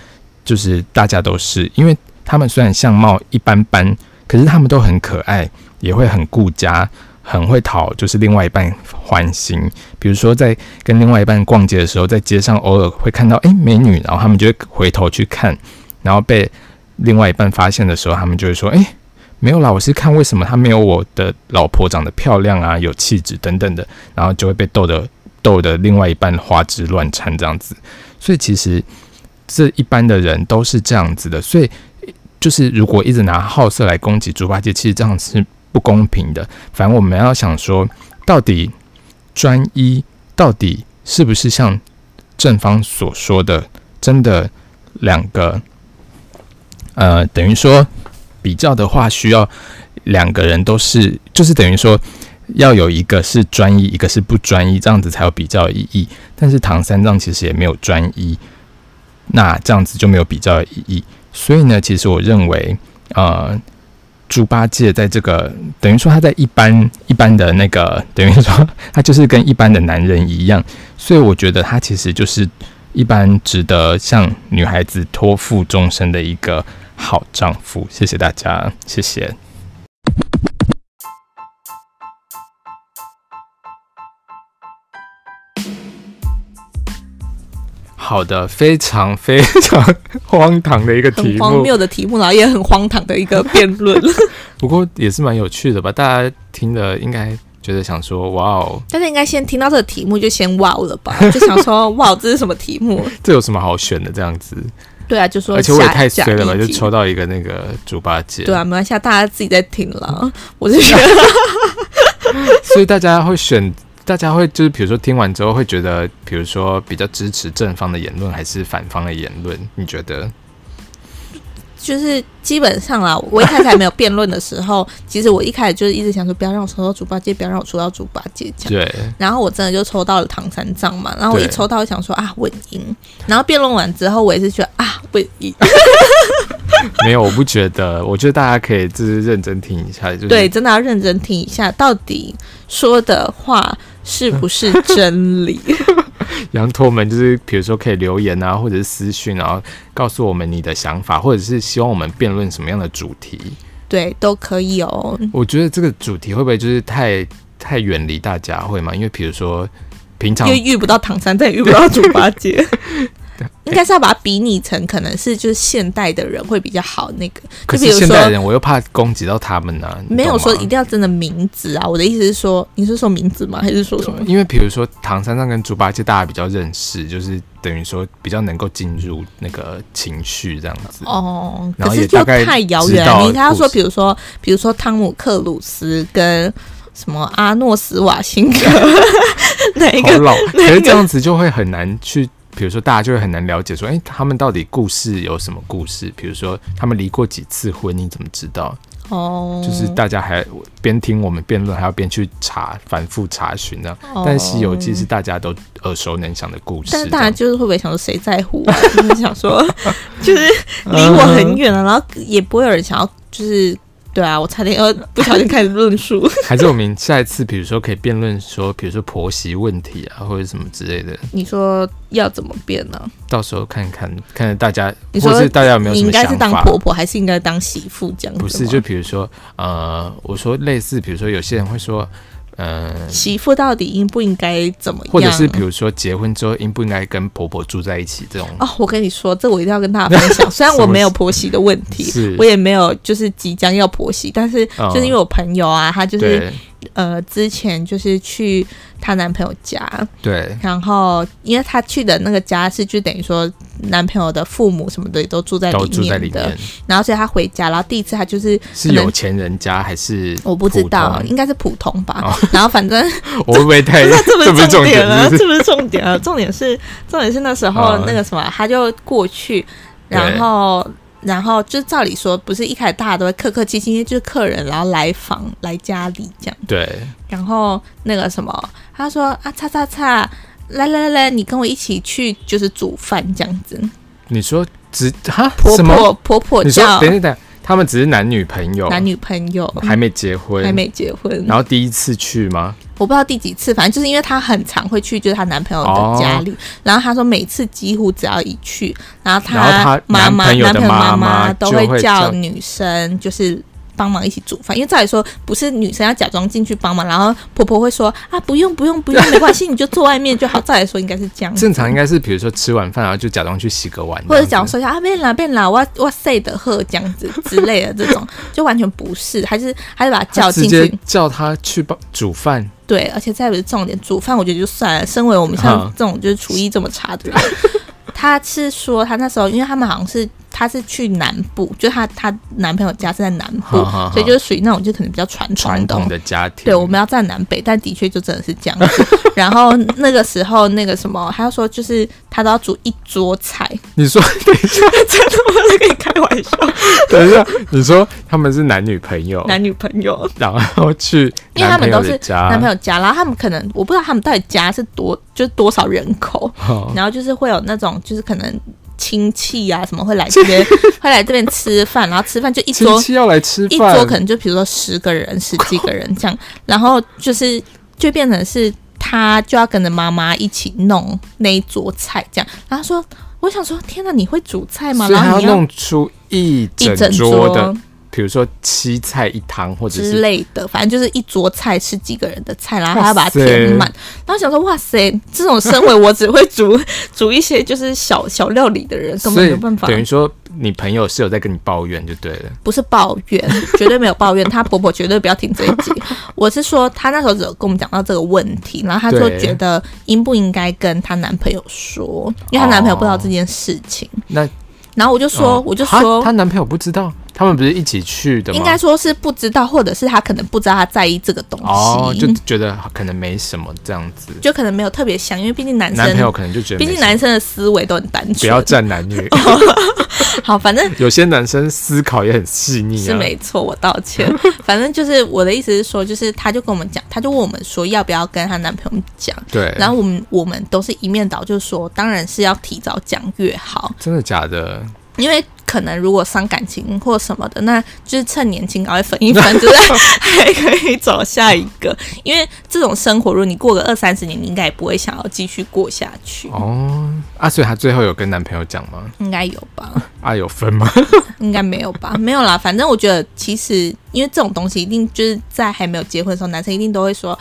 Speaker 1: 就是大家都是，因为他们虽然相貌一般般，可是他们都很可爱，也会很顾家。很会讨，就是另外一半欢心。比如说，在跟另外一半逛街的时候，在街上偶尔会看到诶美女，然后他们就会回头去看，然后被另外一半发现的时候，他们就会说：“诶，没有啦，我是看为什么她没有我的老婆长得漂亮啊，有气质等等的。”然后就会被逗得逗得另外一半花枝乱颤这样子。所以其实这一般的人都是这样子的。所以就是如果一直拿好色来攻击猪八戒，其实这样是。不公平的，反正我们要想说，到底专一到底是不是像正方所说的，真的两个，呃，等于说比较的话，需要两个人都是，就是等于说要有一个是专一，一个是不专一，这样子才有比较意义。但是唐三藏其实也没有专一，那这样子就没有比较的意义。所以呢，其实我认为，呃。猪八戒在这个等于说他在一般一般的那个 等于说他就是跟一般的男人一样，所以我觉得他其实就是一般值得向女孩子托付终身的一个好丈夫。谢谢大家，谢谢。好的，非常非常荒唐的一个题目，
Speaker 2: 很荒谬的题目，然后也很荒唐的一个辩论。
Speaker 1: 不过也是蛮有趣的吧？大家听了应该觉得想说哇哦，
Speaker 2: 但是应该先听到这个题目就先哇了吧？就想说哇，这是什么题目？
Speaker 1: 这有什么好选的？这样子？
Speaker 2: 对啊，就说
Speaker 1: 而且我也太衰了吧？就抽到一个那个猪八戒。
Speaker 2: 对啊，没关系，大家自己在听了。我就觉得，
Speaker 1: 所以大家会选。大家会就是比如说听完之后会觉得，比如说比较支持正方的言论还是反方的言论？你觉得？
Speaker 2: 就是基本上啦，我一开始还没有辩论的时候，其实我一开始就是一直想说，不要让我抽到猪八戒，不要让我抽到猪八戒这样。
Speaker 1: 对。
Speaker 2: 然后我真的就抽到了唐三藏嘛，然后我一抽到，我想说啊，稳赢。然后辩论完之后，我也是觉得啊，稳赢。
Speaker 1: 没有，我不觉得。我觉得大家可以就是认真听一下，就是
Speaker 2: 对，真的要认真听一下，到底说的话。是不是真理？
Speaker 1: 羊驼们就是，比如说可以留言啊，或者是私讯，然后告诉我们你的想法，或者是希望我们辩论什么样的主题，
Speaker 2: 对，都可以哦。
Speaker 1: 我觉得这个主题会不会就是太太远离大家，会吗？因为比如说平常
Speaker 2: 又遇不到唐三藏，遇不到猪八戒。应该是要把它比拟成可能是就是现代的人会比较好那个，
Speaker 1: 可是现代人我又怕攻击到他们呢、啊。
Speaker 2: 没有说一定要真的名字啊，我的意思是说，你是说名字吗？还是说什么？
Speaker 1: 因为比如说唐三藏跟猪八戒大家比较认识，就是等于说比较能够进入那个情绪这样子。
Speaker 2: 哦，可是就太遥远了。你看他说，比如说，比如说汤姆克鲁斯跟什么阿诺斯瓦辛格 哪一个
Speaker 1: 老？可是这样子就会很难去。比如说，大家就会很难了解说，哎、欸，他们到底故事有什么故事？比如说，他们离过几次婚？你怎么知道？哦，就是大家还边听我们辩论，还要边去查，反复查询呢。哦、但《西游记》是大家都耳熟能详的故事，
Speaker 2: 但是大家就是会不会想说谁在乎、啊？就是想说，就是离我很远了，然后也不会有人想要，就是。对啊，我差点要 不小心开始论述。
Speaker 1: 还是我们下一次，比如说可以辩论说，比如说婆媳问题啊，或者什么之类的。
Speaker 2: 你说要怎么辩呢？
Speaker 1: 到时候看看，看看大家，或是大家有没有什么想法？你应该是
Speaker 2: 当婆婆，还是应该当媳妇这样子？
Speaker 1: 不是，就比如说，呃，我说类似，比如说有些人会说。嗯，
Speaker 2: 媳妇到底应不应该怎么样？
Speaker 1: 或者是比如说结婚之后应不应该跟婆婆住在一起这种？
Speaker 2: 哦，我跟你说，这我一定要跟大家分享。虽然我没有婆媳的问题，我也没有就是即将要婆媳，但是就是因为我朋友啊，他就是。呃，之前就是去她男朋友家，
Speaker 1: 对，
Speaker 2: 然后因为她去的那个家是就等于说男朋友的父母什么的都住在里面的，住在里面，然后所以她回家，然后第一次她就是
Speaker 1: 是有钱人家还是
Speaker 2: 我不知道，应该是普通吧。哦、然后反正
Speaker 1: 我会不会太 这
Speaker 2: 不是重点了，这不是重点了，重点是重点是那时候那个什么，他就过去，然后。然后就照理说，不是一开始大家都会客客气气，因为就是客人，然后来访来家里这样。
Speaker 1: 对。
Speaker 2: 然后那个什么，他说啊，叉叉叉，来来来来，你跟我一起去，就是煮饭这样子。
Speaker 1: 你说只哈
Speaker 2: 婆婆婆婆叫，
Speaker 1: 等等等。他们只是男女朋友，
Speaker 2: 男女朋友
Speaker 1: 还没结婚，
Speaker 2: 还没结婚。
Speaker 1: 然后第一次去吗？
Speaker 2: 我不知道第几次，反正就是因为她很常会去，就是她男朋友的家里。哦、然后她说每次几乎只要一去，然后她妈妈、男朋友的妈妈都会叫女生，就是。帮忙一起煮饭，因为再来说不是女生要假装进去帮忙，然后婆婆会说啊，不用不用不用，没关系，你就坐外面就好。再来说应该是这样，
Speaker 1: 正常应该是比如说吃完饭然后就假装去洗个碗，
Speaker 2: 或者假装说一下啊，变啦变啦，哇哇塞的喝这样子之类的这种，就完全不是，还是还是把他叫进去，
Speaker 1: 叫他去帮煮饭。
Speaker 2: 对，而且再不是重点，煮饭我觉得就算了。身为我们像这种就是厨艺这么差的人，他是说他那时候，因为他们好像是。她是去南部，就她她男朋友家是在南部，所以就是属于那种就可能比较传统的，
Speaker 1: 的家庭。
Speaker 2: 对，我们要在南北，但的确就真的是这样子。然后那个时候那个什么，他要说就是他都要煮一桌菜。
Speaker 1: 你说等一下，
Speaker 2: 真的我？在跟你开玩笑。
Speaker 1: 等一下，你说他们是男女朋友，
Speaker 2: 男女朋友，
Speaker 1: 然后去，
Speaker 2: 因为他们都是男朋友家，然后他们可能我不知道他们到底家是多，就是多少人口，哦、然后就是会有那种就是可能。亲戚啊，什么会来这边？会来这边吃饭，然后吃饭就一桌，
Speaker 1: 亲戚要来吃饭，
Speaker 2: 一桌可能就比如说十个人、十几个人这样，然后就是就变成是他就要跟着妈妈一起弄那一桌菜这样。然后说，我想说，天哪，你会煮菜吗？然后你要
Speaker 1: 弄出一整桌的。比如说七菜一汤或者
Speaker 2: 之类的，反正就是一桌菜吃几个人的菜，然后还要把它填满。然后想说，哇塞，这种身为我只会煮 煮一些就是小小料理的人，根本没有办法。
Speaker 1: 等于说，你朋友是有在跟你抱怨就对了，
Speaker 2: 不是抱怨，绝对没有抱怨。她婆婆绝对不要听这一集。我是说，她那时候只有跟我们讲到这个问题，然后她就觉得应不应该跟她男朋友说，因为她男朋友不知道这件事情。哦、
Speaker 1: 那
Speaker 2: 然后我就说，我就说，
Speaker 1: 她男朋友不知道。他们不是一起去的吗？
Speaker 2: 应该说是不知道，或者是他可能不知道他在意这个东西，
Speaker 1: 哦，就觉得可能没什么这样子，
Speaker 2: 就可能没有特别想，因为毕竟男生
Speaker 1: 男朋友可能就觉得，
Speaker 2: 毕竟男生的思维都很单纯，
Speaker 1: 不要站男女。
Speaker 2: 好，反正
Speaker 1: 有些男生思考也很细腻，
Speaker 2: 是没错，我道歉。反正就是我的意思是说，就是他就跟我们讲，他就问我们说要不要跟她男朋友讲，
Speaker 1: 对，
Speaker 2: 然后我们我们都是一面倒，就是说当然是要提早讲越好。
Speaker 1: 真的假的？
Speaker 2: 因为可能如果伤感情或什么的，那就是趁年轻赶快分一分，就是还可以找下一个。因为这种生活，如果你过个二三十年，你应该也不会想要继续过下去。
Speaker 1: 哦，啊，所以她最后有跟男朋友讲吗？
Speaker 2: 应该有吧。
Speaker 1: 啊，有分吗？
Speaker 2: 应该没有吧，没有啦。反正我觉得，其实因为这种东西，一定就是在还没有结婚的时候，男生一定都会说。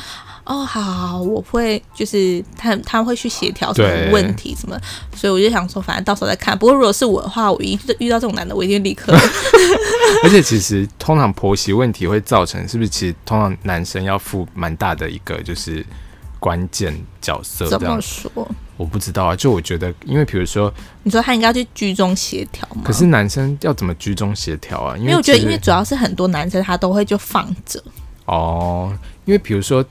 Speaker 2: 哦，好好好，我会就是他他会去协调什么问题什么，所以我就想说，反正到时候再看。不过如果是我的话，我一遇到这种男的，我一定立刻。
Speaker 1: 而且其实通常婆媳问题会造成，是不是？其实通常男生要负蛮大的一个就是关键角色。
Speaker 2: 怎么说？
Speaker 1: 我不知道啊，就我觉得，因为比如说，
Speaker 2: 你说他应该要去居中协调吗？
Speaker 1: 可是男生要怎么居中协调啊？因为，
Speaker 2: 因为我觉得，因为主要是很多男生他都会就放着。
Speaker 1: 哦，因为比如说。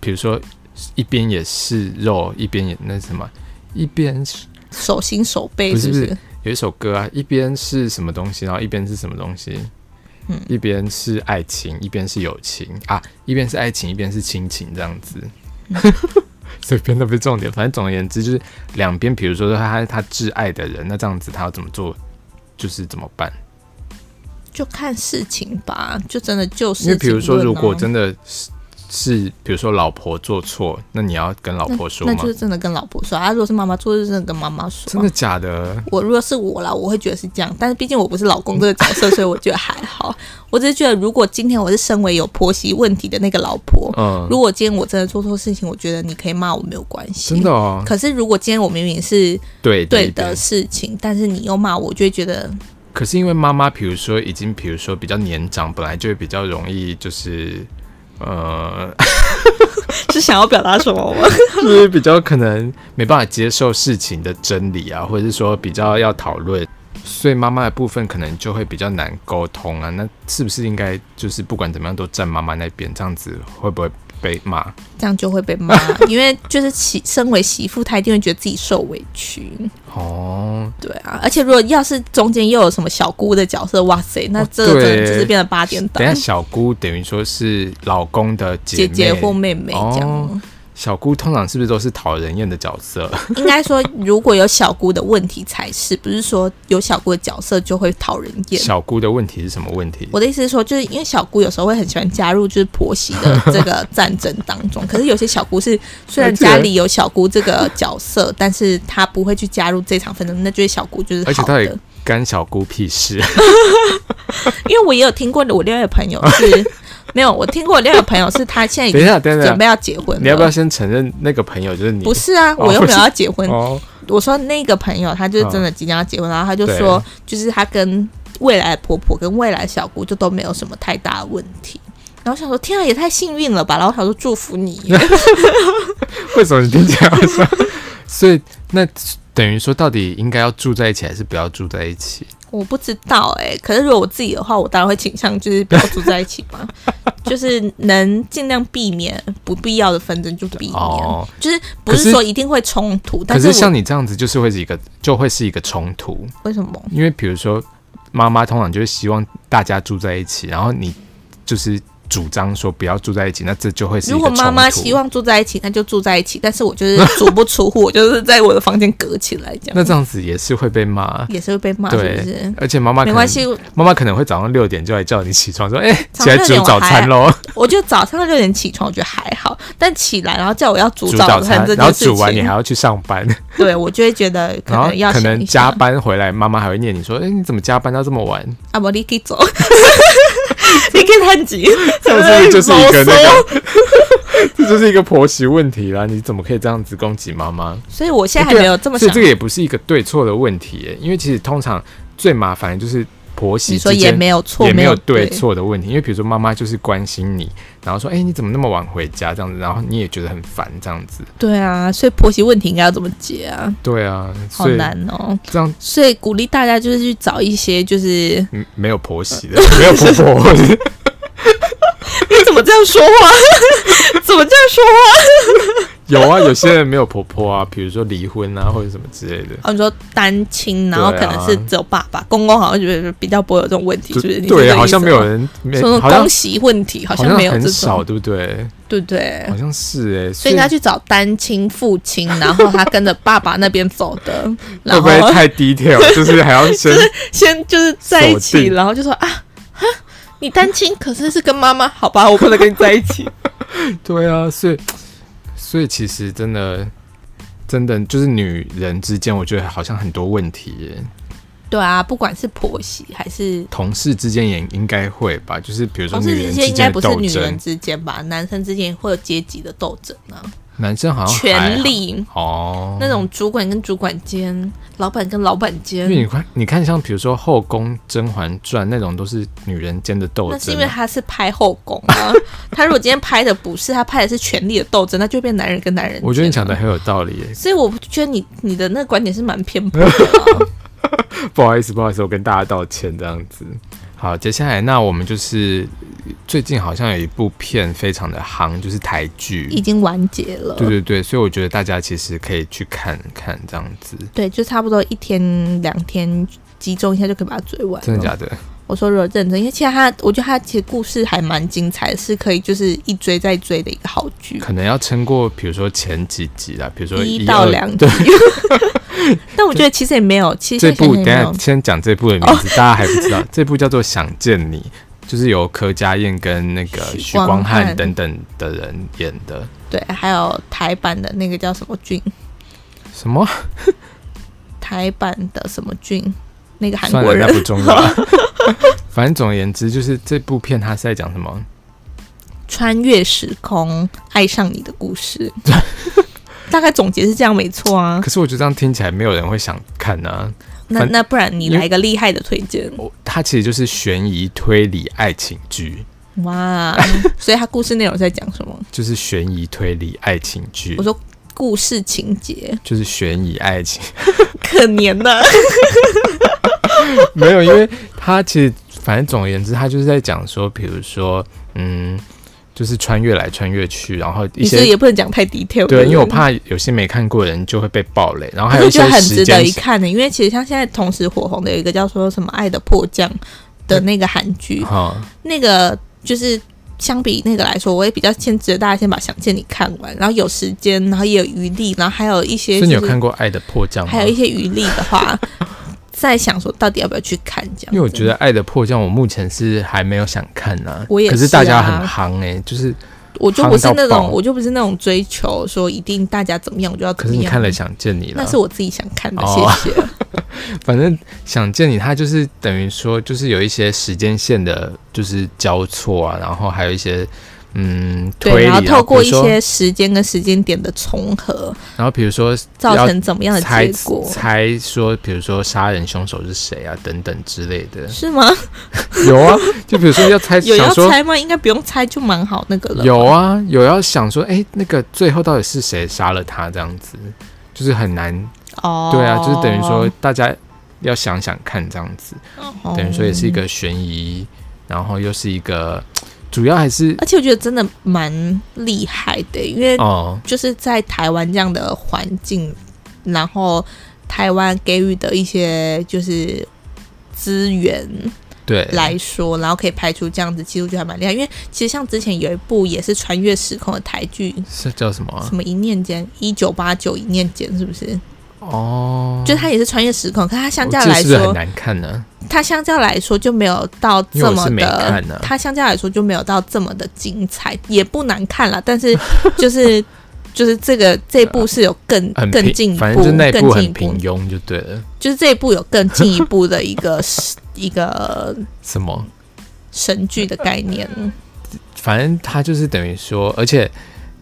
Speaker 1: 比如说，一边也是肉，一边也那什么，一边
Speaker 2: 手心手背是不是？
Speaker 1: 有一首歌啊，一边是什么东西，然后一边是什么东西？嗯，一边是爱情，一边是友情啊，一边是爱情，一边是亲情，这样子。嗯、所以，边都不是重点。反正总而言之，就是两边，比如说他他挚爱的人，那这样子他要怎么做，就是怎么办？
Speaker 2: 就看事情吧，就真的就是。
Speaker 1: 因为比如说，如果真的是。比如说老婆做错，那你要跟老婆说吗？
Speaker 2: 那，那就是真的跟老婆说啊。如果是妈妈做，就真的跟妈妈说。
Speaker 1: 真的假的？
Speaker 2: 我如果是我啦，我会觉得是这样。但是毕竟我不是老公这个角色，所以我觉得还好。我只是觉得，如果今天我是身为有婆媳问题的那个老婆，嗯，如果今天我真的做错事情，我觉得你可以骂我没有关系。
Speaker 1: 真的哦。
Speaker 2: 可是如果今天我明明是
Speaker 1: 对
Speaker 2: 对的事情，但是你又骂我，我就会觉得。
Speaker 1: 可是因为妈妈，比如说已经，比如说比较年长，本来就会比较容易就是。呃，
Speaker 2: 是想要表达什么吗？
Speaker 1: 就是比较可能没办法接受事情的真理啊，或者是说比较要讨论，所以妈妈的部分可能就会比较难沟通啊。那是不是应该就是不管怎么样都站妈妈那边？这样子会不会？被骂，
Speaker 2: 这样就会被骂，因为就是媳身为媳妇，她一定会觉得自己受委屈。哦，对啊，而且如果要是中间又有什么小姑的角色，哇塞，那这个真的就是变成八点档。
Speaker 1: 等下小姑等于说是老公的姐
Speaker 2: 姐或妹妹这样。哦
Speaker 1: 小姑通常是不是都是讨人厌的角色？
Speaker 2: 应该说，如果有小姑的问题才是，不是说有小姑的角色就会讨人厌。
Speaker 1: 小姑的问题是什么问题？
Speaker 2: 我的意思是说，就是因为小姑有时候会很喜欢加入就是婆媳的这个战争当中，可是有些小姑是虽然家里有小姑这个角色，但是她不会去加入这场纷争，那就是小姑就是好的。而且到底
Speaker 1: 干小姑屁事？
Speaker 2: 因为我也有听过的，我另外一个朋友是。没有，我听过我另外一个朋友是他现在已经准备要结婚。
Speaker 1: 你要不要先承认那个朋友就是你？
Speaker 2: 不是啊，我又没有要结婚。哦、我说那个朋友他就是真的即将要结婚，哦、然后他就说，就是他跟未来婆婆跟未来小姑就都没有什么太大的问题。然后我想说，天啊，也太幸运了吧！然后我想说，祝福你。
Speaker 1: 为什么你听起来好像？所以那等于说，到底应该要住在一起还是不要住在一起？
Speaker 2: 我不知道哎、欸，可是如果我自己的话，我当然会倾向就是不要住在一起嘛，就是能尽量避免不必要的纷争就避免，哦、就是不是说一定会冲突，但是，
Speaker 1: 可是像你这样子就是会是一个就会是一个冲突，
Speaker 2: 为什么？
Speaker 1: 因为比如说妈妈通常就是希望大家住在一起，然后你就是。主张说不要住在一起，那这就会。
Speaker 2: 如果妈妈希望住在一起，那就住在一起。但是我就是 足不出户，我就是在我的房间隔起来这样。
Speaker 1: 那这样子也是会被骂，
Speaker 2: 也是会被骂，
Speaker 1: 对，
Speaker 2: 是？
Speaker 1: 而且妈妈没关系，妈妈可能会早上六点就来叫你起床，说：“哎、欸，起来煮早餐喽。”
Speaker 2: 我就早上六点起床，我觉得还好。但起来然后叫我要煮 早餐，
Speaker 1: 然后煮完你还要去上班，
Speaker 2: 对我就会觉得可能要
Speaker 1: 可能加班回来，妈妈还会念你说：“哎、欸，你怎么加班到这么晚？”
Speaker 2: 啊，我你可以走。你可以太急，
Speaker 1: 是不是就是一个那个？这就是一个婆媳问题啦！你怎么可以这样子攻击妈妈？
Speaker 2: 所以我现在还没有这么想。
Speaker 1: 所以这个也不是一个对错的问题耶，因为其实通常最麻烦的就是。婆媳之间
Speaker 2: 也没有错，
Speaker 1: 也没有对错的问题，因为比如说妈妈就是关心你，然后说，哎、欸，你怎么那么晚回家这样子，然后你也觉得很烦这样子。
Speaker 2: 对啊，所以婆媳问题应该要怎么解啊？
Speaker 1: 对啊，
Speaker 2: 好难哦。
Speaker 1: 这样，
Speaker 2: 所以鼓励大家就是去找一些就是
Speaker 1: 没有婆媳的，没有婆婆。
Speaker 2: 你怎么这样说话？怎么这样说话？
Speaker 1: 有啊，有些人没有婆婆啊，比如说离婚啊，或者什么之类的。
Speaker 2: 哦，你说单亲，然后可能是只有爸爸，啊、公公好像觉得比较不会有这种问题，是不是？
Speaker 1: 对，好像没有人
Speaker 2: 说公媳问题，好像没有这种，
Speaker 1: 很少，对不对？
Speaker 2: 对对，
Speaker 1: 好像是哎、欸，
Speaker 2: 所以他去找单亲父亲，然后他跟着爸爸那边走的，
Speaker 1: 会不会太 detail？就是还要先
Speaker 2: 就是先就是在一起，然后就说啊，哈，你单亲，可是是跟妈妈，好吧，我不能跟你在一起。
Speaker 1: 对啊，所以。所以其实真的，真的就是女人之间，我觉得好像很多问题耶。
Speaker 2: 对啊，不管是婆媳还是
Speaker 1: 同事之间，也应该会吧。就是比如说，女人之间
Speaker 2: 应该不是女人之间吧？男生之间会有阶级的斗争呢。
Speaker 1: 男生好像
Speaker 2: 权力
Speaker 1: 哦，
Speaker 2: 那种主管跟主管间，老板跟老板间。
Speaker 1: 因为你看，你看，像比如说《后宫甄嬛传》那种，都是女人间的斗争。
Speaker 2: 那是因为他是拍后宫啊。他如果今天拍的不是，他拍的是权力的斗争，那就变男人跟男人。
Speaker 1: 我觉得你讲的很有道理耶。
Speaker 2: 所以我觉得你你的那个观点是蛮偏颇的啊。
Speaker 1: 不好意思，不好意思，我跟大家道歉，这样子。好，接下来那我们就是最近好像有一部片非常的夯，就是台剧
Speaker 2: 已经完结了。
Speaker 1: 对对对，所以我觉得大家其实可以去看看这样子。
Speaker 2: 对，就差不多一天两天集中一下就可以把它追完。
Speaker 1: 真的假的？
Speaker 2: 我说如果认真，因为其实他，我觉得他其实故事还蛮精彩，是可以就是一追再追的一个好剧。
Speaker 1: 可能要撑过，比如说前几集啦，比如说
Speaker 2: 一到两集。但我觉得其实也没有，其实
Speaker 1: 这部等下先讲这部的名字，哦、大家还不知道，这部叫做《想见你》，就是由柯佳燕跟那个许光汉等等的人演的。
Speaker 2: 对，还有台版的那个叫什么俊？
Speaker 1: 什么？
Speaker 2: 台版的什么俊？那个韩国人
Speaker 1: 那不重要，反正总而言之，就是这部片它是在讲什么？
Speaker 2: 穿越时空爱上你的故事。大概总结是这样，没错啊。
Speaker 1: 可是我觉得这样听起来没有人会想看呢、啊。
Speaker 2: 那那不然你来一个厉害的推荐？
Speaker 1: 它其实就是悬疑推理爱情剧。
Speaker 2: 哇，所以它故事内容在讲什么？
Speaker 1: 就是悬疑推理爱情剧。
Speaker 2: 我说故事情节
Speaker 1: 就是悬疑爱情，
Speaker 2: 可怜的。
Speaker 1: 没有，因为他其实反正总而言之，他就是在讲说，比如说，嗯，就是穿越来穿越去，然后一些
Speaker 2: 也不能讲太 detail，
Speaker 1: 对，因为我怕有些没看过的人就会被暴雷，然后还有一些
Speaker 2: 很值得一看的，因为其实像现在同时火红的有一个叫说什么《爱的迫降》的那个韩剧，那个就是相比那个来说，我也比较先值得大家先把《想见你》看完，然后有时间，然后也有余力，然后还有一些、就是，
Speaker 1: 是你有看过《爱的迫降》吗？
Speaker 2: 还有一些余力的话。在想说，到底要不要去看这样？
Speaker 1: 因为我觉得《爱的迫降》，我目前是还没有想看呢、啊。
Speaker 2: 我也是、啊，
Speaker 1: 可是大家很夯哎、欸，就是
Speaker 2: 我就不是那种，我就不是那种追求说一定大家怎么样，我就要怎么样。
Speaker 1: 可是你看了《想见你》了，
Speaker 2: 那是我自己想看的，谢谢。
Speaker 1: 哦、反正《想见你》，它就是等于说，就是有一些时间线的，就是交错啊，然后还有一些。嗯，
Speaker 2: 对，然后透过一些时间跟时间点的重合，
Speaker 1: 然后比如说
Speaker 2: 造成怎么样的结果？
Speaker 1: 猜说，比如说杀人凶手是谁啊，等等之类的，
Speaker 2: 是吗？
Speaker 1: 有啊，就比如说要猜，
Speaker 2: 有要猜吗？应该不用猜就蛮好那个了。
Speaker 1: 有啊，有要想说，哎，那个最后到底是谁杀了他？这样子就是很难哦。对啊，就是等于说大家要想想看，这样子，哦、等于说也是一个悬疑，然后又是一个。主要还是，
Speaker 2: 而且我觉得真的蛮厉害的，因为就是在台湾这样的环境，然后台湾给予的一些就是资源对来说，然后可以拍出这样子，其实我觉得还蛮厉害。因为其实像之前有一部也是穿越时空的台剧，
Speaker 1: 是叫什么、啊？
Speaker 2: 什么一念间？一九八九一念间，是不是？
Speaker 1: 哦，
Speaker 2: 就它也是穿越时空，可是它相较来
Speaker 1: 说难看呢、啊。
Speaker 2: 它相较来说就没有到这么的，它相较来说就没有到这么的精彩，也不难看了。但是 就是就是这个这部是有更更进一步，更进一步
Speaker 1: 平庸就对了。
Speaker 2: 就是这一部有更进一步的一个 一个
Speaker 1: 什么
Speaker 2: 神剧的概念。
Speaker 1: 反正它就是等于说，而且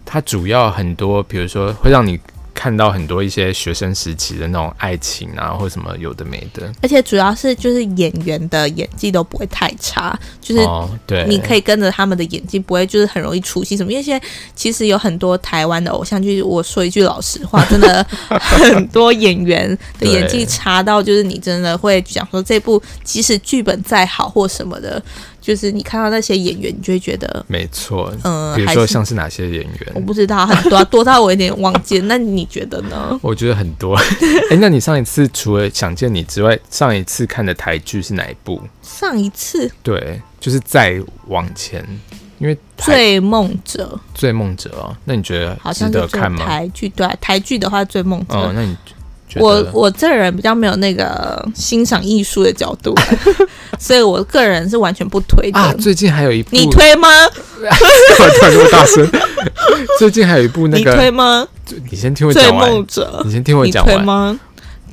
Speaker 1: 它主要很多，比如说会让你。看到很多一些学生时期的那种爱情啊，或什么有的没的，
Speaker 2: 而且主要是就是演员的演技都不会太差，就是对，你可以跟着他们的演技，不会就是很容易出戏什么。因为现在其实有很多台湾的偶像剧，我说一句老实话，真的很多演员的演技差到就是你真的会讲说，这部即使剧本再好或什么的。就是你看到那些演员，你就会觉得
Speaker 1: 没错。嗯，比如说像是哪些演员？
Speaker 2: 我不知道，很多多到我有点忘记。那你觉得呢？
Speaker 1: 我觉得很多。哎、欸，那你上一次除了想见你之外，上一次看的台剧是哪一部？
Speaker 2: 上一次？
Speaker 1: 对，就是再往前，因为
Speaker 2: 追梦者，
Speaker 1: 追梦者哦。那你觉得值得看吗？
Speaker 2: 台剧对、啊，台剧的话，追梦者。
Speaker 1: 哦，那你。
Speaker 2: 我我这人比较没有那个欣赏艺术的角度，所以我个人是完全不推的。
Speaker 1: 啊，最近还有一部，
Speaker 2: 你推吗？
Speaker 1: 突然这么大声。最近还有一部那个，
Speaker 2: 你推吗？
Speaker 1: 你先听我讲完。追梦者，你先听我讲完。
Speaker 2: 你推吗？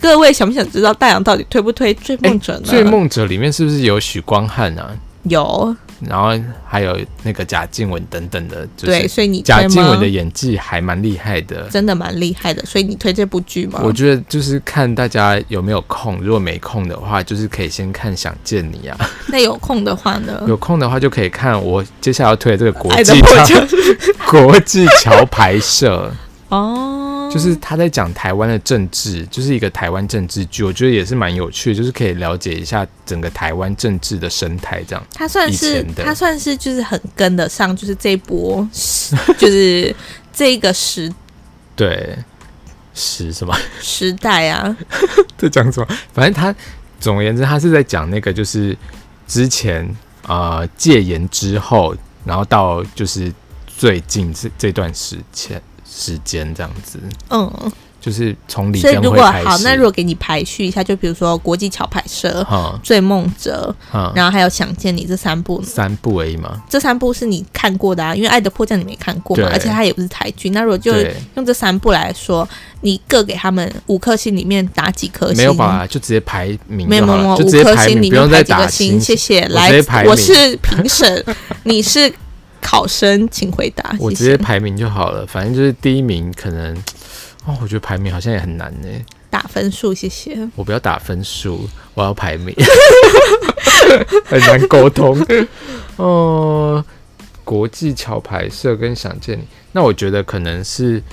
Speaker 2: 各位想不想知道大洋到底推不推追梦者呢？
Speaker 1: 追梦者里面是不是有许光汉啊？
Speaker 2: 有。
Speaker 1: 然后还有那个贾静雯等等的，
Speaker 2: 对，所以你
Speaker 1: 贾静雯的演技还蛮厉害的，
Speaker 2: 真的蛮厉害的。所以你推这部剧吗？
Speaker 1: 我觉得就是看大家有没有空，如果没空的话，就是可以先看《想见你》啊。
Speaker 2: 那有空的话呢？
Speaker 1: 有空的话就可以看我接下来要推的这个国际桥 国际桥牌社哦。就是他在讲台湾的政治，就是一个台湾政治剧，我觉得也是蛮有趣的，就是可以了解一下整个台湾政治的生态。这样，
Speaker 2: 他算是他算是就是很跟得上，就是这一波，就是这个时，
Speaker 1: 对时什么
Speaker 2: 时代啊？
Speaker 1: 在讲什么？反正他总而言之，他是在讲那个就是之前呃戒严之后，然后到就是最近这这段时间时间这样子，嗯。就是从里，
Speaker 2: 所以如果好，那如果给你排序一下，就比如说国际桥牌社、嗯、醉梦者、嗯，然后还有想见你这三部，
Speaker 1: 三部而已嘛？
Speaker 2: 这三部是你看过的啊，因为《爱的迫降》你没看过嘛，而且它也不是台剧。那如果就用这三部来说，你各给他们五颗星，里面打几颗星？
Speaker 1: 没有吧？就直接排名，
Speaker 2: 没有没有，五颗星里面排几个星？谢谢。来，我是评审，你是考生，请回答。
Speaker 1: 我直接排名就好了，反正就是第一名可能。哦，我觉得排名好像也很难呢。
Speaker 2: 打分数，谢谢。
Speaker 1: 我不要打分数，我要排名，很难沟通。哦、呃，国际桥牌社跟想见你，那我觉得可能是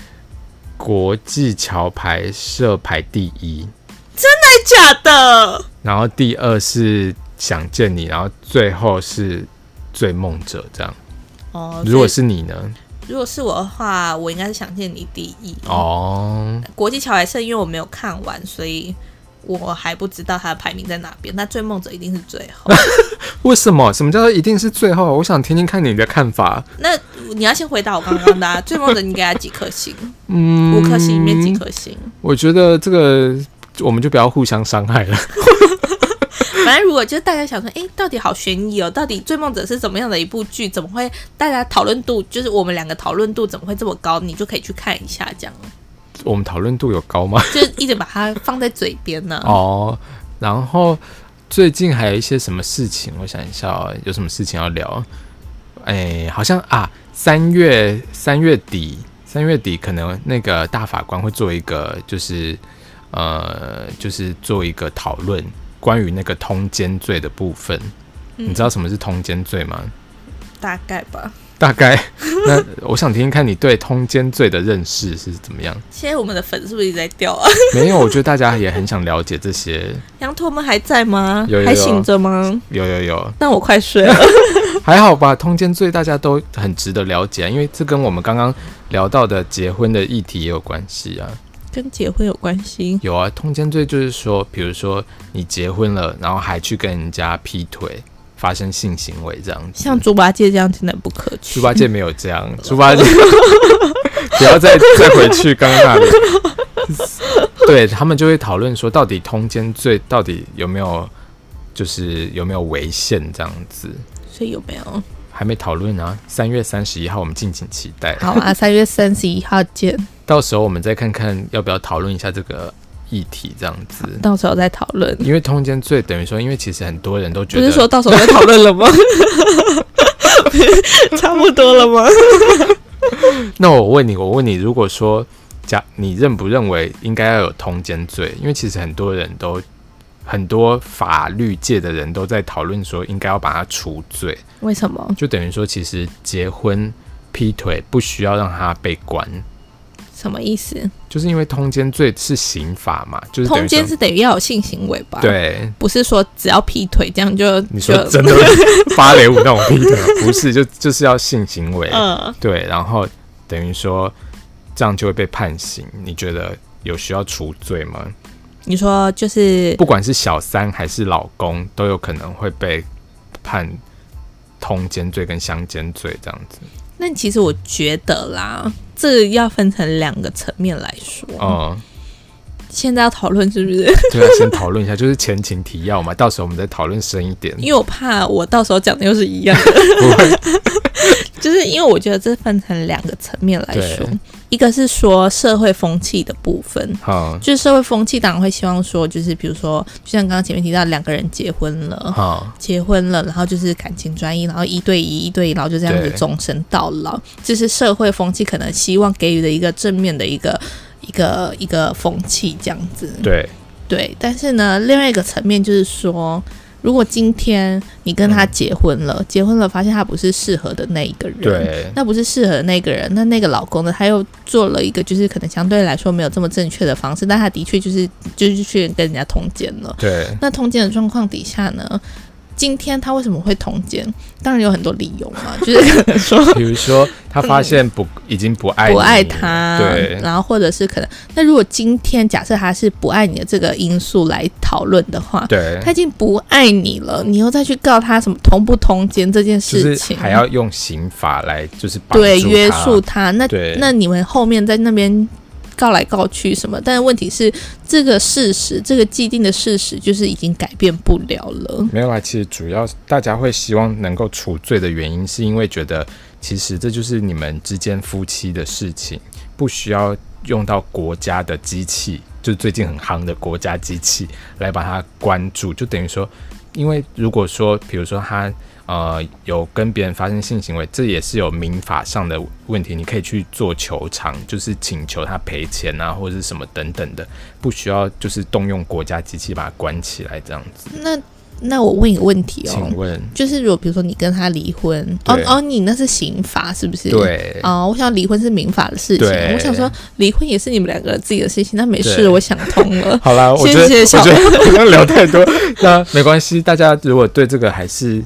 Speaker 1: 国际桥牌社排第一。
Speaker 2: 真的假的？
Speaker 1: 然后第二是想见你，然后最后是醉梦者这样。哦，如果是你呢？
Speaker 2: 如果是我的话，我应该是想见你第一哦。国际桥牌社，因为我没有看完，所以我还不知道它的排名在哪边。那追梦者一定是最后。
Speaker 1: 为什么？什么叫做一定是最后？我想听听看你的看法。
Speaker 2: 那你要先回答我刚刚的、啊、追梦者，你给他几颗星？嗯，五颗星里面几颗星？
Speaker 1: 我觉得这个我们就不要互相伤害了。
Speaker 2: 反正如果就是大家想说，哎、欸，到底好悬疑哦，到底《追梦者》是怎么样的一部剧？怎么会大家讨论度就是我们两个讨论度怎么会这么高？你就可以去看一下，这样。
Speaker 1: 我们讨论度有高吗？
Speaker 2: 就一直把它放在嘴边呢、啊。
Speaker 1: 哦，然后最近还有一些什么事情？我想一下、哦，有什么事情要聊？哎、欸，好像啊，三月三月底，三月底可能那个大法官会做一个，就是呃，就是做一个讨论。关于那个通奸罪的部分，嗯，你知道什么是通奸罪吗？
Speaker 2: 大概吧。
Speaker 1: 大概。那我想听听看你对通奸罪的认识是怎么样？
Speaker 2: 现在我们的粉是不是一直在掉啊？
Speaker 1: 没有，我觉得大家也很想了解这些。
Speaker 2: 羊驼们还在吗？
Speaker 1: 有有有，
Speaker 2: 还醒着吗？
Speaker 1: 有有有。
Speaker 2: 那我快睡了。
Speaker 1: 还好吧，通奸罪大家都很值得了解，啊因为这跟我们刚刚聊到的结婚的议题也有关系啊。
Speaker 2: 跟结婚有关系？有
Speaker 1: 啊，通奸罪就是说，比如说你结婚了，然后还去跟人家劈腿，发生性行为这样子。
Speaker 2: 像猪八戒这样真的不可取。
Speaker 1: 猪八戒没有这样，猪八戒不要再再回去刚刚那里。对，他们就会讨论说，到底通奸罪到底有没有，就是有没有违宪这样子？
Speaker 2: 所以有没有？
Speaker 1: 还没讨论啊，三月三十一号我们敬请期待。
Speaker 2: 好啊，三月三十一号见。
Speaker 1: 到时候我们再看看要不要讨论一下这个议题，这样子。
Speaker 2: 到时候再讨论。
Speaker 1: 因为通奸罪等于说，因为其实很多人都觉得，
Speaker 2: 不是说到时候再讨论了吗？差不多了吗？
Speaker 1: 那我问你，我问你，如果说假，你认不认为应该要有通奸罪？因为其实很多人都。很多法律界的人都在讨论说，应该要把它除罪。
Speaker 2: 为什么？
Speaker 1: 就等于说，其实结婚劈腿不需要让他被关。
Speaker 2: 什么意思？
Speaker 1: 就是因为通奸罪是刑法嘛，就是
Speaker 2: 通奸是等于要有性行为吧？
Speaker 1: 对，
Speaker 2: 不是说只要劈腿这样就
Speaker 1: 你说真的 芭蕾舞那种劈腿，不是就就是要性行为。嗯，对，然后等于说这样就会被判刑。你觉得有需要除罪吗？
Speaker 2: 你说就是，
Speaker 1: 不管是小三还是老公，都有可能会被判通奸罪跟相奸罪这样子。
Speaker 2: 那其实我觉得啦，这个要分成两个层面来说。嗯，现在要讨论是不是？
Speaker 1: 对啊，先讨论一下，就是前情提要嘛。到时候我们再讨论深一点。
Speaker 2: 因为我怕我到时候讲的又是一
Speaker 1: 样
Speaker 2: 就是因为我觉得这分成两个层面来说。一个是说社会风气的部分，好，就是社会风气当然会希望说，就是比如说，就像刚刚前面提到，两个人结婚了，好，结婚了，然后就是感情专一，然后一对一，一对一，然后就这样子终身到老，这是社会风气可能希望给予的一个正面的一个一个一个风气这样子，
Speaker 1: 对
Speaker 2: 对，但是呢，另外一个层面就是说。如果今天你跟他结婚了，嗯、结婚了发现他不是适合的那一个人，对，那不是适合的那个人，那那个老公呢，他又做了一个就是可能相对来说没有这么正确的方式，但他的确就是就是去跟人家通奸了，
Speaker 1: 对。
Speaker 2: 那通奸的状况底下呢，今天他为什么会通奸？当然有很多理由嘛，就是说，
Speaker 1: 比如说他发现不、嗯、已经不爱
Speaker 2: 不爱他，
Speaker 1: 对，
Speaker 2: 然后或者是可能，那如果今天假设他是不爱你的这个因素来讨论的话，
Speaker 1: 对，
Speaker 2: 他已经不爱你了，你又再去告他什么通不通奸这件事情，
Speaker 1: 还要用刑法来就是
Speaker 2: 对约束他，那那你们后面在那边。告来告去什么？但问题是，这个事实，这个既定的事实，就是已经改变不了了。
Speaker 1: 没有啊，其实主要大家会希望能够除罪的原因，是因为觉得其实这就是你们之间夫妻的事情，不需要用到国家的机器，就最近很夯的国家机器来把它关注。就等于说，因为如果说，比如说他。呃，有跟别人发生性行为，这也是有民法上的问题。你可以去做求偿，就是请求他赔钱啊，或者是什么等等的，不需要就是动用国家机器把它关起来这样子。
Speaker 2: 那那我问一个问题哦，
Speaker 1: 请问，
Speaker 2: 就是如果比如说你跟他离婚，哦哦，你那是刑法是不是？
Speaker 1: 对。
Speaker 2: 哦，我想离婚是民法的事情，我想说离婚也是你们两个自己的事情，那没事，我想通了。
Speaker 1: 好啦，谢谢小。我觉得不要聊太多，那没关系。大家如果对这个还是。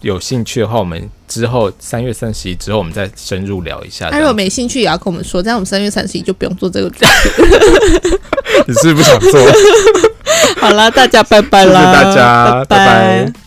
Speaker 1: 有兴趣的话，我们之后三月三十一之后，我们再深入聊一下。
Speaker 2: 他如果没兴趣，也要跟我们说，这样我们三月三十一就不用做这个主题。
Speaker 1: 你是不是不想做？
Speaker 2: 好了，大家拜拜啦！
Speaker 1: 谢谢大家，拜拜。拜拜。